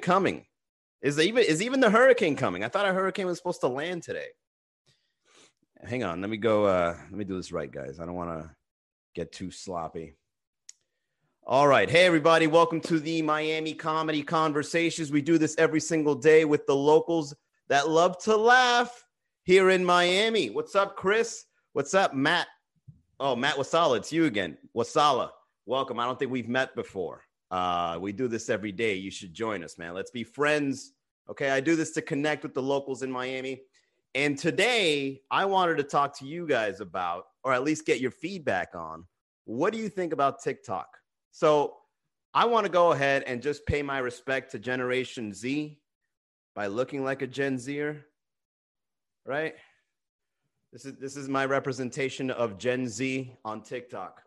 coming? Is even is even the hurricane coming? I thought a hurricane was supposed to land today. Hang on, let me go. Uh, let me do this right, guys. I don't want to get too sloppy. All right. Hey, everybody. Welcome to the Miami Comedy Conversations. We do this every single day with the locals that love to laugh here in Miami. What's up, Chris? What's up, Matt? Oh, Matt Wasala. It's you again. Wasala. Welcome. I don't think we've met before. Uh, we do this every day. You should join us, man. Let's be friends. Okay. I do this to connect with the locals in Miami. And today, I wanted to talk to you guys about, or at least get your feedback on, what do you think about TikTok? So I want to go ahead and just pay my respect to Generation Z by looking like a Gen Zer, right? This is this is my representation of Gen Z on TikTok.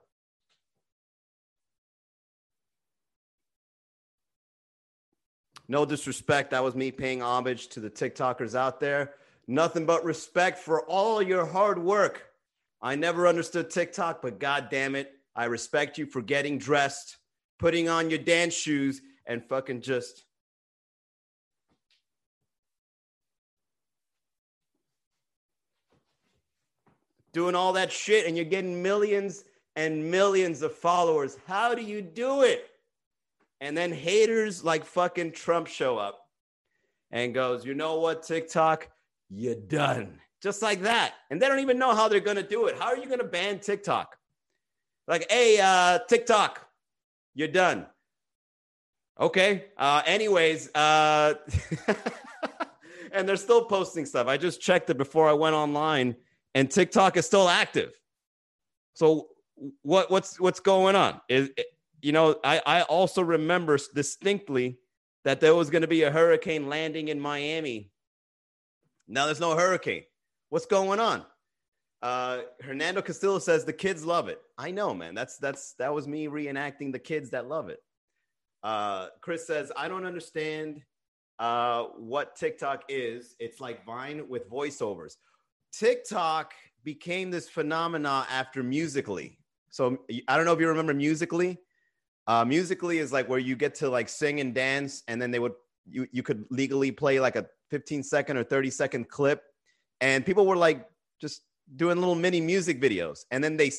No disrespect, that was me paying homage to the TikTokers out there. Nothing but respect for all your hard work. I never understood TikTok, but god damn it, I respect you for getting dressed, putting on your dance shoes, and fucking just. Doing all that shit, and you're getting millions and millions of followers. How do you do it? And then haters like fucking Trump show up and goes, you know what, TikTok, you're done. Just like that. And they don't even know how they're going to do it. How are you going to ban TikTok? Like, hey, uh, TikTok, you're done. Okay. Uh, anyways, uh, and they're still posting stuff. I just checked it before I went online, and TikTok is still active. So what what's what's going on? Is you know, I I also remember distinctly that there was going to be a hurricane landing in Miami. Now there's no hurricane. What's going on? Uh, Hernando Castillo says the kids love it. I know, man. That's that's that was me reenacting the kids that love it. Uh, Chris says I don't understand uh, what TikTok is. It's like Vine with voiceovers. TikTok became this phenomena after Musical.ly. So I don't know if you remember Musical.ly. Uh, Musical.ly is like where you get to like sing and dance, and then they would you you could legally play like a 15 second or 30 second clip, and people were like just doing little mini music videos. And then they,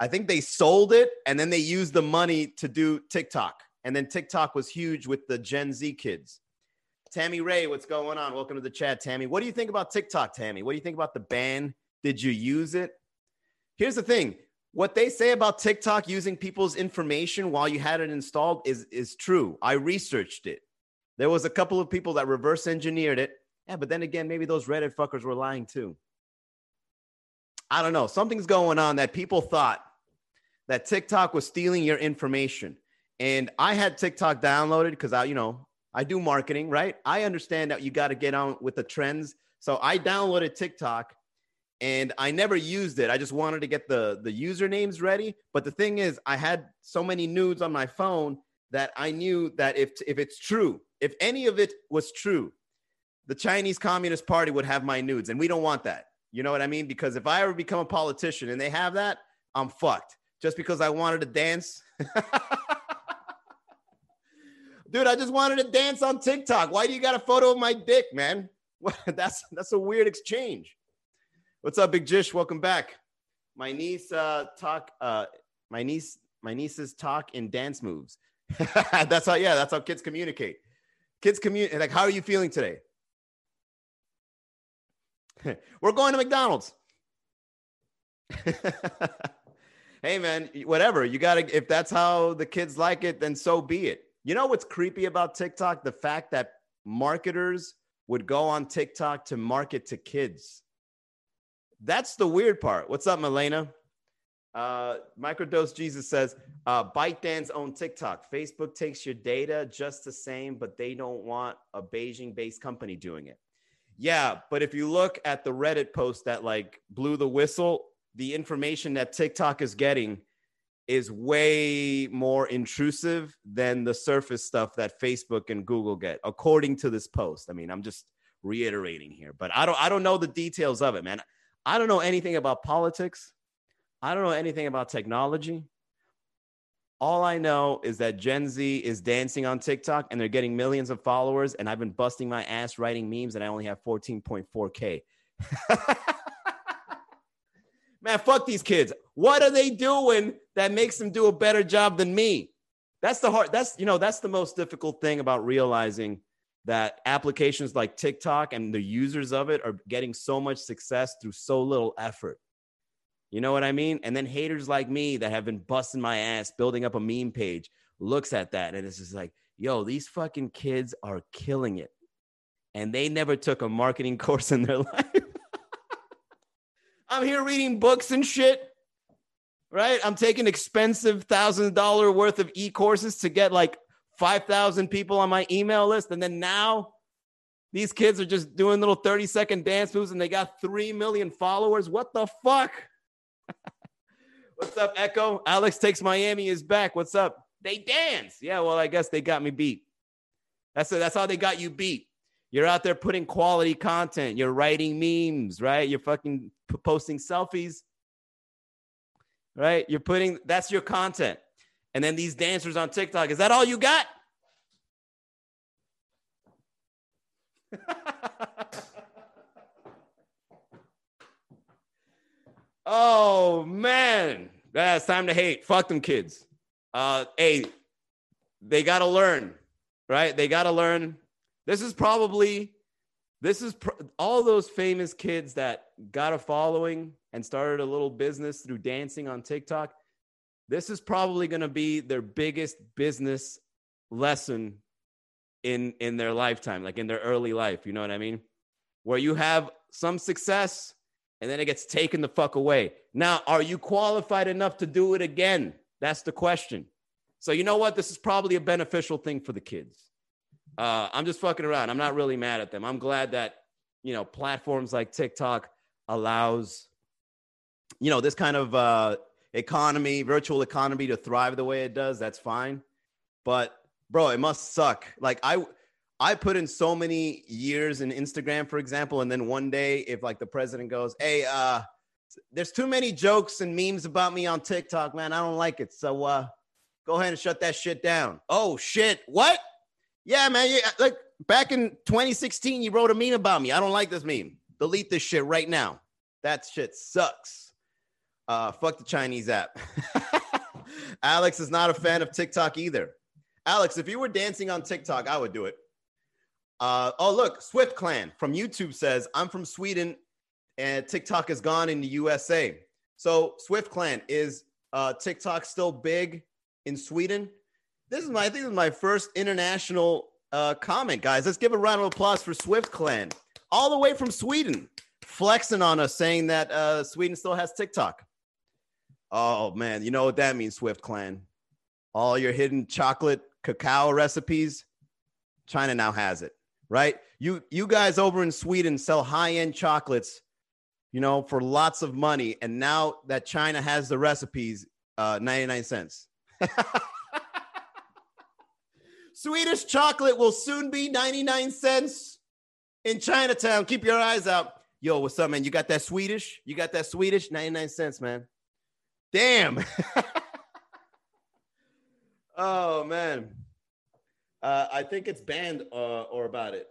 I think they sold it and then they used the money to do TikTok. And then TikTok was huge with the Gen Z kids. Tammy Ray, what's going on? Welcome to the chat, Tammy. What do you think about TikTok, Tammy? What do you think about the ban? Did you use it? Here's the thing what they say about TikTok using people's information while you had it installed is, is true. I researched it. There was a couple of people that reverse engineered it. Yeah, but then again, maybe those Reddit fuckers were lying too. I don't know. Something's going on that people thought that TikTok was stealing your information. And I had TikTok downloaded because I, you know, I do marketing, right? I understand that you got to get on with the trends. So I downloaded TikTok and I never used it. I just wanted to get the the usernames ready. But the thing is, I had so many nudes on my phone that I knew that if if it's true, if any of it was true, the Chinese Communist Party would have my nudes, and we don't want that. You know what I mean? Because if I ever become a politician and they have that, I'm fucked. Just because I wanted to dance. Dude, I just wanted to dance on TikTok. Why do you got a photo of my dick, man? that's that's a weird exchange. What's up, Big Jish? Welcome back. My niece uh talk uh my niece my nieces talk in dance moves. that's how yeah, that's how kids communicate. Kids communicate like how are you feeling today? We're going to McDonald's. hey man, whatever. You got to if that's how the kids like it, then so be it. You know what's creepy about TikTok? The fact that marketers would go on TikTok to market to kids. That's the weird part. What's up, Melena? Uh, Microdose Jesus says, uh, ByteDance own TikTok. Facebook takes your data just the same, but they don't want a Beijing based company doing it. Yeah, but if you look at the Reddit post that like blew the whistle, the information that TikTok is getting is way more intrusive than the surface stuff that Facebook and Google get, according to this post. I mean, I'm just reiterating here, but I don't I don't know the details of it, man. I don't know anything about politics. I don't know anything about technology. All I know is that Gen Z is dancing on TikTok and they're getting millions of followers. And I've been busting my ass writing memes and I only have 14.4K. Man, fuck these kids. What are they doing that makes them do a better job than me? That's the hard, that's, you know, that's the most difficult thing about realizing that applications like TikTok and the users of it are getting so much success through so little effort. You know what I mean? And then haters like me that have been busting my ass building up a meme page looks at that and it's just like, yo, these fucking kids are killing it. And they never took a marketing course in their life. I'm here reading books and shit. Right? I'm taking expensive thousand dollar worth of e-courses to get like 5,000 people on my email list. And then now these kids are just doing little 30 second dance moves and they got 3 million followers. What the fuck? What's up, Echo? Alex takes Miami is back. What's up? They dance. Yeah, well, I guess they got me beat. That's, that's how they got you beat. You're out there putting quality content. You're writing memes, right? You're fucking posting selfies, right? You're putting that's your content. And then these dancers on TikTok, is that all you got? oh man, that's time to hate. Fuck them kids. Uh, hey, they got to learn, right? They got to learn. This is probably, this is pr- all those famous kids that got a following and started a little business through dancing on TikTok this is probably going to be their biggest business lesson in in their lifetime like in their early life you know what i mean? Where you have some success and then it gets taken the fuck away. Now are you qualified enough to do it again? That's the question. So you know what? This is probably a beneficial thing for the kids. Uh, i'm just fucking around. I'm not really mad at them. I'm glad that you know platforms like tiktok allows you know this kind of uh, economy, virtual economy to thrive the way it does, that's fine. But bro, it must suck. Like I I put in so many years in Instagram, for example, and then one day if like the president goes, "Hey, uh there's too many jokes and memes about me on TikTok, man. I don't like it. So uh go ahead and shut that shit down." Oh shit. What? Yeah, man. Yeah, like back in 2016 you wrote a meme about me. I don't like this meme. Delete this shit right now. That shit sucks. Uh, fuck the Chinese app. Alex is not a fan of TikTok either. Alex, if you were dancing on TikTok, I would do it. Uh, oh, look, Swift Clan from YouTube says, I'm from Sweden and TikTok is gone in the USA. So, Swift Clan, is uh, TikTok still big in Sweden? This is my, I think this is my first international uh, comment, guys. Let's give a round of applause for Swift Clan, all the way from Sweden, flexing on us, saying that uh, Sweden still has TikTok. Oh man, you know what that means, Swift Clan. All your hidden chocolate cacao recipes, China now has it, right? You you guys over in Sweden sell high-end chocolates, you know, for lots of money, and now that China has the recipes, uh, 99 cents. Swedish chocolate will soon be 99 cents in Chinatown. Keep your eyes out. Yo, what's up, man? You got that Swedish? You got that Swedish? 99 cents, man. Damn. oh man. Uh, I think it's banned uh, or about it.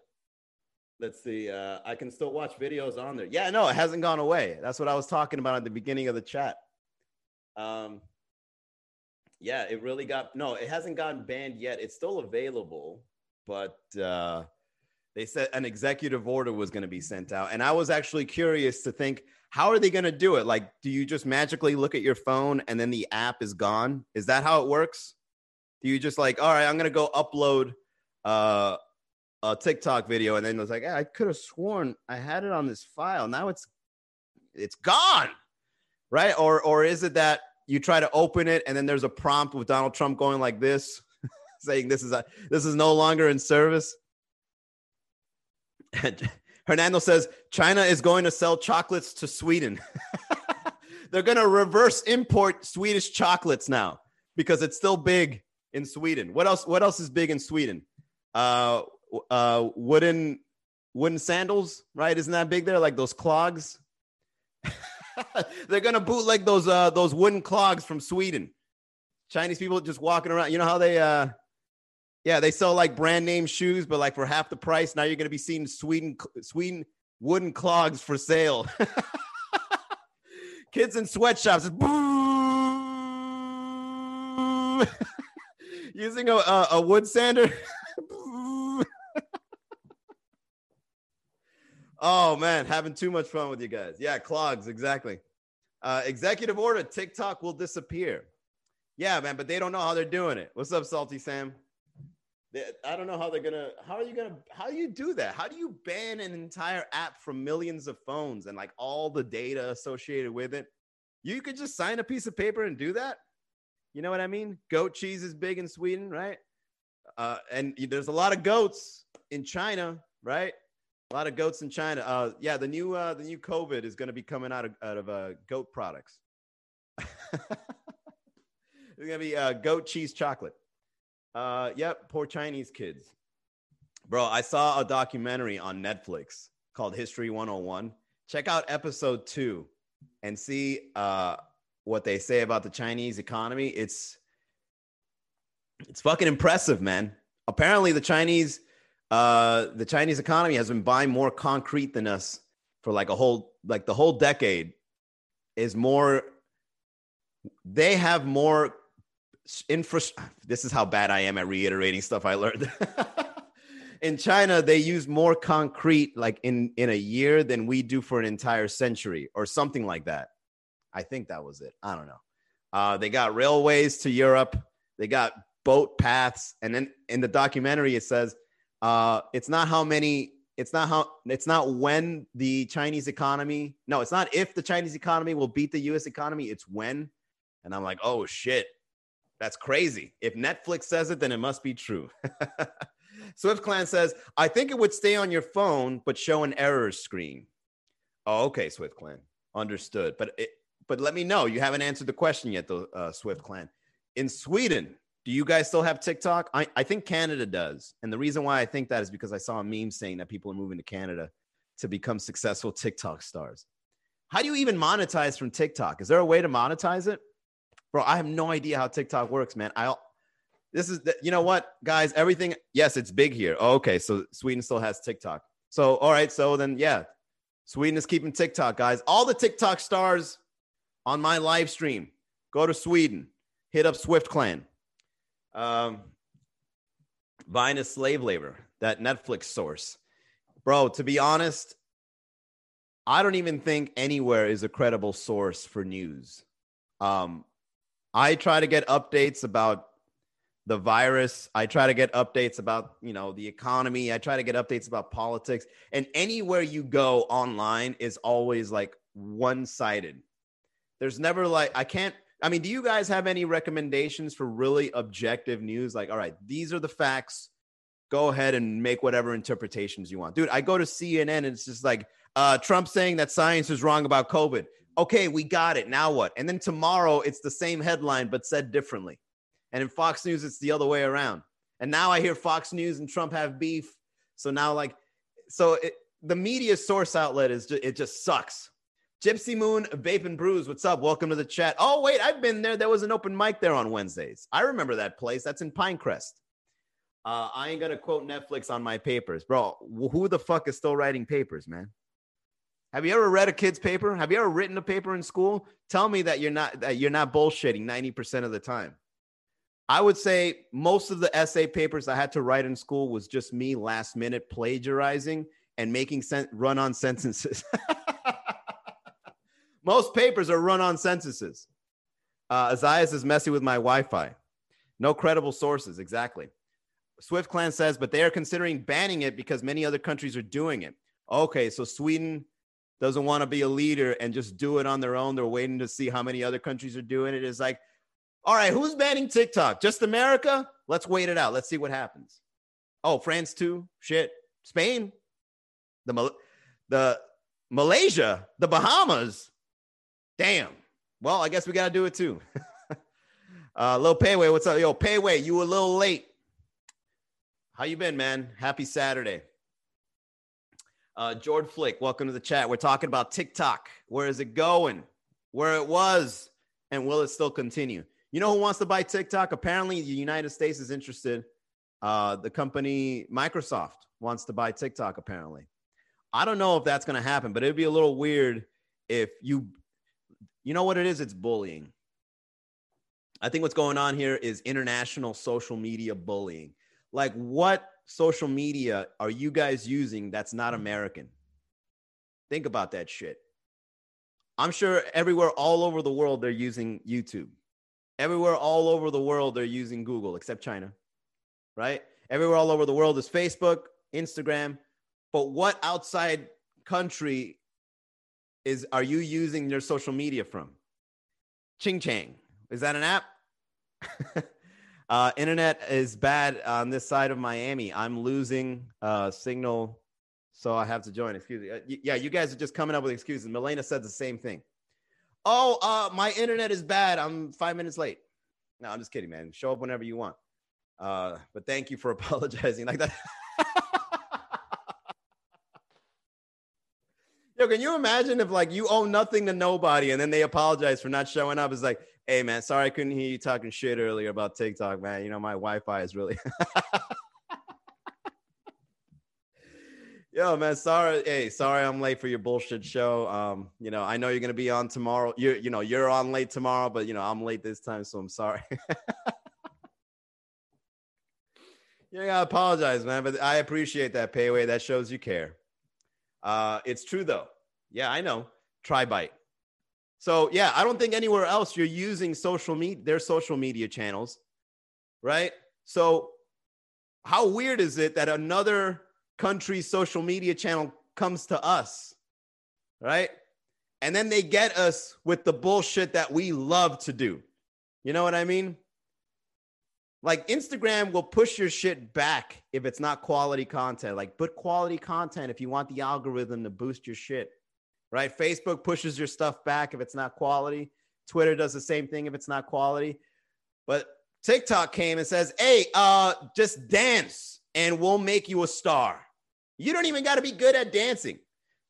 Let's see. Uh, I can still watch videos on there. Yeah, no, it hasn't gone away. That's what I was talking about at the beginning of the chat. Um, yeah, it really got no. It hasn't gotten banned yet. It's still available, but uh, they said an executive order was going to be sent out, and I was actually curious to think how are they going to do it? Like, do you just magically look at your phone and then the app is gone? Is that how it works? Do you just like, all right, I'm going to go upload uh, a TikTok video, and then it's like, I could have sworn I had it on this file. Now it's it's gone, right? Or or is it that you try to open it and then there's a prompt with Donald Trump going like this, saying this is a this is no longer in service? Hernando says China is going to sell chocolates to Sweden. They're going to reverse import Swedish chocolates now because it's still big in Sweden. What else? What else is big in Sweden? Uh, uh, wooden wooden sandals, right? Isn't that big there? Like those clogs. They're gonna bootleg those uh, those wooden clogs from Sweden. Chinese people just walking around. You know how they uh yeah, they sell like brand name shoes, but like for half the price. Now you're gonna be seeing Sweden Sweden wooden clogs for sale. Kids in sweatshops using a, a, a wood sander. oh man, having too much fun with you guys. Yeah, clogs, exactly. Uh, executive order: TikTok will disappear. Yeah, man, but they don't know how they're doing it. What's up, Salty Sam? I don't know how they're gonna. How are you gonna? How do you do that? How do you ban an entire app from millions of phones and like all the data associated with it? You could just sign a piece of paper and do that. You know what I mean? Goat cheese is big in Sweden, right? Uh, and there's a lot of goats in China, right? A lot of goats in China. Uh, yeah, the new uh, the new COVID is going to be coming out of out of uh, goat products. it's going to be uh, goat cheese chocolate. Uh, yep, poor Chinese kids. Bro, I saw a documentary on Netflix called History 101. Check out episode two and see uh, what they say about the Chinese economy. It's it's fucking impressive, man. Apparently, the Chinese uh, the Chinese economy has been buying more concrete than us for like a whole like the whole decade is more they have more infra this is how bad i am at reiterating stuff i learned. In china they use more concrete like in in a year than we do for an entire century or something like that. I think that was it. I don't know. Uh, they got railways to europe. They got boat paths. And then in the documentary it says uh, it's not how many it's not how it's not when the chinese economy no it's not if the chinese economy will beat the us economy it's when. And i'm like oh shit that's crazy if netflix says it then it must be true swift clan says i think it would stay on your phone but show an error screen oh okay swift clan understood but it, but let me know you haven't answered the question yet though uh, swift clan in sweden do you guys still have TikTok? I, I think Canada does. And the reason why I think that is because I saw a meme saying that people are moving to Canada to become successful TikTok stars. How do you even monetize from TikTok? Is there a way to monetize it? Bro, I have no idea how TikTok works, man. I this is the, you know what, guys, everything yes, it's big here. Oh, okay, so Sweden still has TikTok. So all right, so then yeah. Sweden is keeping TikTok, guys. All the TikTok stars on my live stream, go to Sweden, hit up Swift Clan. Um, Vine is slave labor, that Netflix source. Bro, to be honest, I don't even think anywhere is a credible source for news. Um, I try to get updates about the virus. I try to get updates about, you know, the economy. I try to get updates about politics. And anywhere you go online is always like one-sided. There's never like I can't I mean, do you guys have any recommendations for really objective news? Like, all right, these are the facts. Go ahead and make whatever interpretations you want. Dude, I go to CNN and it's just like uh, Trump saying that science is wrong about COVID. Okay, we got it. Now what? And then tomorrow it's the same headline, but said differently. And in Fox News, it's the other way around. And now I hear Fox News and Trump have beef. So now, like, so it, the media source outlet is just, it just sucks. Gypsy Moon, Vape and Brews, what's up? Welcome to the chat. Oh, wait, I've been there. There was an open mic there on Wednesdays. I remember that place. That's in Pinecrest. Uh, I ain't gonna quote Netflix on my papers, bro. Who the fuck is still writing papers, man? Have you ever read a kid's paper? Have you ever written a paper in school? Tell me that you're not that you're not bullshitting 90% of the time. I would say most of the essay papers I had to write in school was just me last minute plagiarizing and making sen- run on sentences. Most papers are run on sentences. Uh, Isaias is messy with my Wi Fi. No credible sources, exactly. Swift Clan says, but they are considering banning it because many other countries are doing it. Okay, so Sweden doesn't want to be a leader and just do it on their own. They're waiting to see how many other countries are doing it. It's like, all right, who's banning TikTok? Just America? Let's wait it out. Let's see what happens. Oh, France too? Shit. Spain? The the Malaysia, the Bahamas. Damn. Well, I guess we gotta do it too. uh, Lil Payway, what's up? Yo, Payway, you a little late. How you been, man? Happy Saturday. Uh, George Flick, welcome to the chat. We're talking about TikTok. Where is it going? Where it was, and will it still continue? You know who wants to buy TikTok? Apparently, the United States is interested. Uh, the company Microsoft wants to buy TikTok. Apparently, I don't know if that's going to happen, but it'd be a little weird if you, you know what it is? It's bullying. I think what's going on here is international social media bullying. Like, what social media are you guys using that's not mm-hmm. American? Think about that shit. I'm sure everywhere all over the world they're using YouTube. Everywhere all over the world they're using Google, except China, right? Everywhere all over the world is Facebook, Instagram. But what outside country is are you using your social media from? Ching Chang. Is that an app? uh, internet is bad on this side of Miami. I'm losing uh, signal, so I have to join. Excuse me. Uh, yeah, you guys are just coming up with excuses. Milena said the same thing. Oh, uh, my internet is bad. I'm five minutes late. No, I'm just kidding, man. Show up whenever you want. Uh, but thank you for apologizing like that. Yo, can you imagine if like you owe nothing to nobody and then they apologize for not showing up? It's like, hey man, sorry I couldn't hear you talking shit earlier about TikTok, man. You know, my Wi-Fi is really Yo, man, sorry. Hey, sorry I'm late for your bullshit show. Um, you know, I know you're gonna be on tomorrow. You you know, you're on late tomorrow, but you know, I'm late this time, so I'm sorry. you gotta apologize, man. But I appreciate that payway. That shows you care. Uh, it's true though. Yeah, I know. Try bite. So yeah, I don't think anywhere else you're using social media, their social media channels, right? So how weird is it that another country's social media channel comes to us, right? And then they get us with the bullshit that we love to do. You know what I mean? like Instagram will push your shit back if it's not quality content. Like put quality content if you want the algorithm to boost your shit. Right? Facebook pushes your stuff back if it's not quality. Twitter does the same thing if it's not quality. But TikTok came and says, "Hey, uh just dance and we'll make you a star." You don't even got to be good at dancing.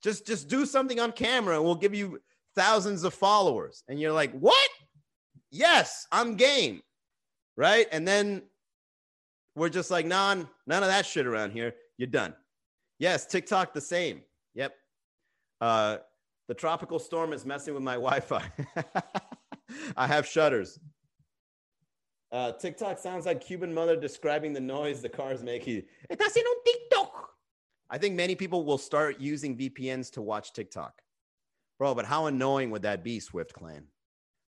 Just just do something on camera and we'll give you thousands of followers. And you're like, "What?" Yes, I'm game right? And then we're just like, none, none of that shit around here. You're done. Yes, TikTok the same. Yep. Uh, the tropical storm is messing with my Wi-Fi. I have shutters. Uh, TikTok sounds like Cuban mother describing the noise the. Estás en un TikTok. I think many people will start using VPNs to watch TikTok. Bro, but how annoying would that be, Swift Clan?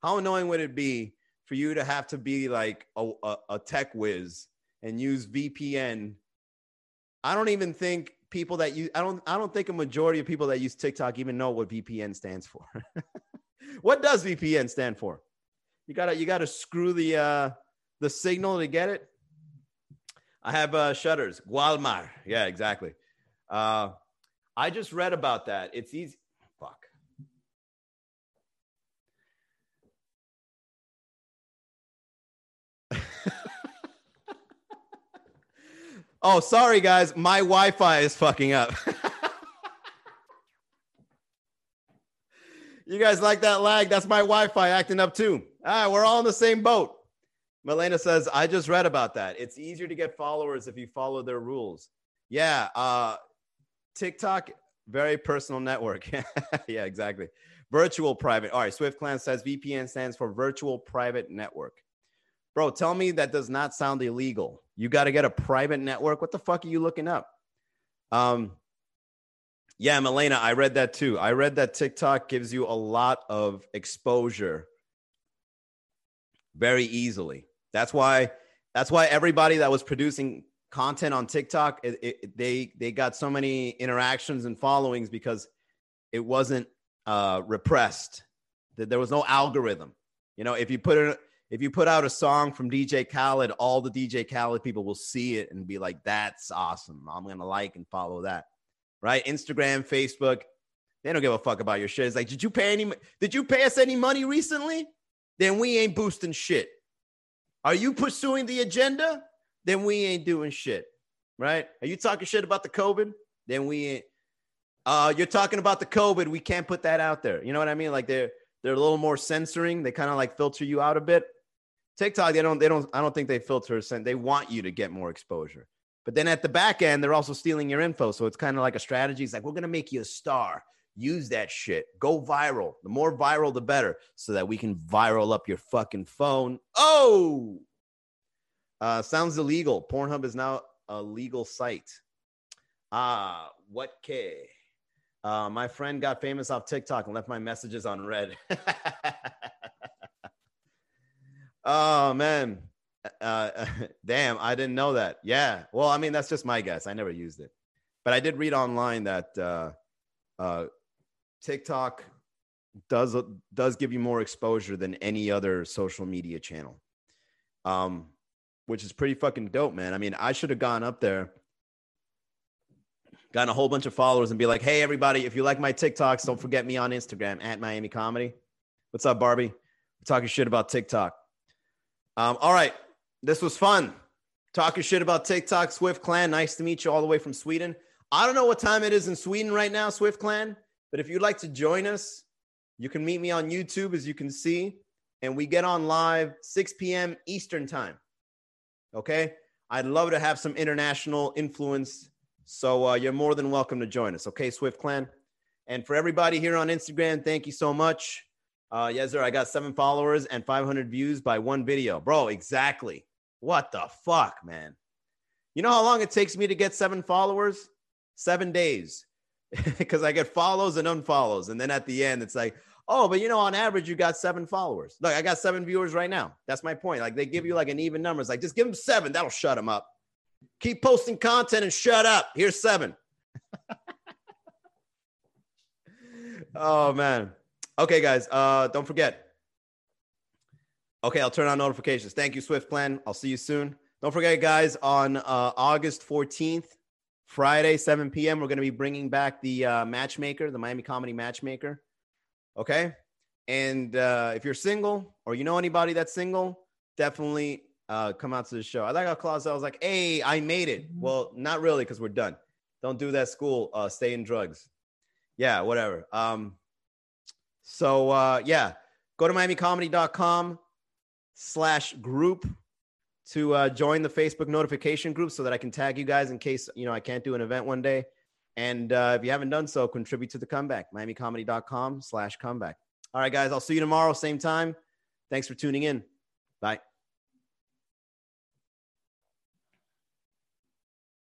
How annoying would it be for you to have to be like a, a, a tech whiz and use VPN. I don't even think people that you I don't I don't think a majority of people that use TikTok even know what VPN stands for. what does VPN stand for? You gotta you gotta screw the uh the signal to get it. I have uh shutters. Gualmar. Yeah, exactly. Uh I just read about that. It's easy. Fuck. Oh, sorry, guys. My Wi Fi is fucking up. you guys like that lag? That's my Wi Fi acting up too. All right, we're all in the same boat. Melena says, I just read about that. It's easier to get followers if you follow their rules. Yeah. Uh, TikTok, very personal network. yeah, exactly. Virtual private. All right. Swift Clan says VPN stands for virtual private network. Bro, tell me that does not sound illegal. You got to get a private network. What the fuck are you looking up? Um, yeah, Melena, I read that too. I read that TikTok gives you a lot of exposure very easily. That's why that's why everybody that was producing content on TikTok, it, it, they they got so many interactions and followings because it wasn't uh, repressed. That there was no algorithm. You know, if you put it if you put out a song from DJ Khaled, all the DJ Khaled people will see it and be like, that's awesome. I'm going to like and follow that. Right? Instagram, Facebook, they don't give a fuck about your shit. It's like, did you pay any, did you pay us any money recently? Then we ain't boosting shit. Are you pursuing the agenda? Then we ain't doing shit. Right? Are you talking shit about the COVID? Then we ain't. Uh, you're talking about the COVID. We can't put that out there. You know what I mean? Like they're they're a little more censoring. They kind of like filter you out a bit TikTok, they don't, they don't, I don't think they filter a. They want you to get more exposure. But then at the back end, they're also stealing your info. So it's kind of like a strategy. It's like, we're going to make you a star. Use that shit. Go viral. The more viral, the better, so that we can viral up your fucking phone. Oh, uh, sounds illegal. Pornhub is now a legal site. Ah, what K? Uh, my friend got famous off TikTok and left my messages on red. oh man, uh, damn, I didn't know that. Yeah, well, I mean that's just my guess. I never used it, but I did read online that uh, uh, TikTok does does give you more exposure than any other social media channel, um, which is pretty fucking dope, man. I mean, I should have gone up there gotten a whole bunch of followers and be like, hey, everybody, if you like my TikToks, don't forget me on Instagram at Miami Comedy. What's up, Barbie? We're talking shit about TikTok. Um, all right. This was fun. Talking shit about TikTok, Swift Clan. Nice to meet you all the way from Sweden. I don't know what time it is in Sweden right now, Swift Clan, but if you'd like to join us, you can meet me on YouTube, as you can see, and we get on live 6 p.m. Eastern time. Okay. I'd love to have some international influence so uh, you're more than welcome to join us. Okay, Swift Clan. And for everybody here on Instagram, thank you so much. Uh, sir. I got seven followers and 500 views by one video. Bro, exactly. What the fuck, man? You know how long it takes me to get seven followers? Seven days. Because I get follows and unfollows. And then at the end, it's like, oh, but you know, on average, you got seven followers. Look, I got seven viewers right now. That's my point. Like they give you like an even number. It's like, just give them seven. That'll shut them up. Keep posting content and shut up. Here's seven. oh man. Okay, guys. Uh, don't forget. Okay, I'll turn on notifications. Thank you, Swift Clan. I'll see you soon. Don't forget, guys, on uh, August 14th, Friday, 7 p.m., we're going to be bringing back the uh, Matchmaker, the Miami Comedy Matchmaker. Okay. And uh, if you're single or you know anybody that's single, definitely uh, come out to the show. I like how Claus I was like, hey, I made it. Mm-hmm. Well, not really, because we're done. Don't do that school. Uh, stay in drugs. Yeah, whatever. Um, so uh, yeah, go to miamicomedy.com slash group to uh, join the Facebook notification group so that I can tag you guys in case you know I can't do an event one day. And uh, if you haven't done so, contribute to the comeback. Miamicomedy.com slash comeback. All right, guys, I'll see you tomorrow, same time. Thanks for tuning in. Bye.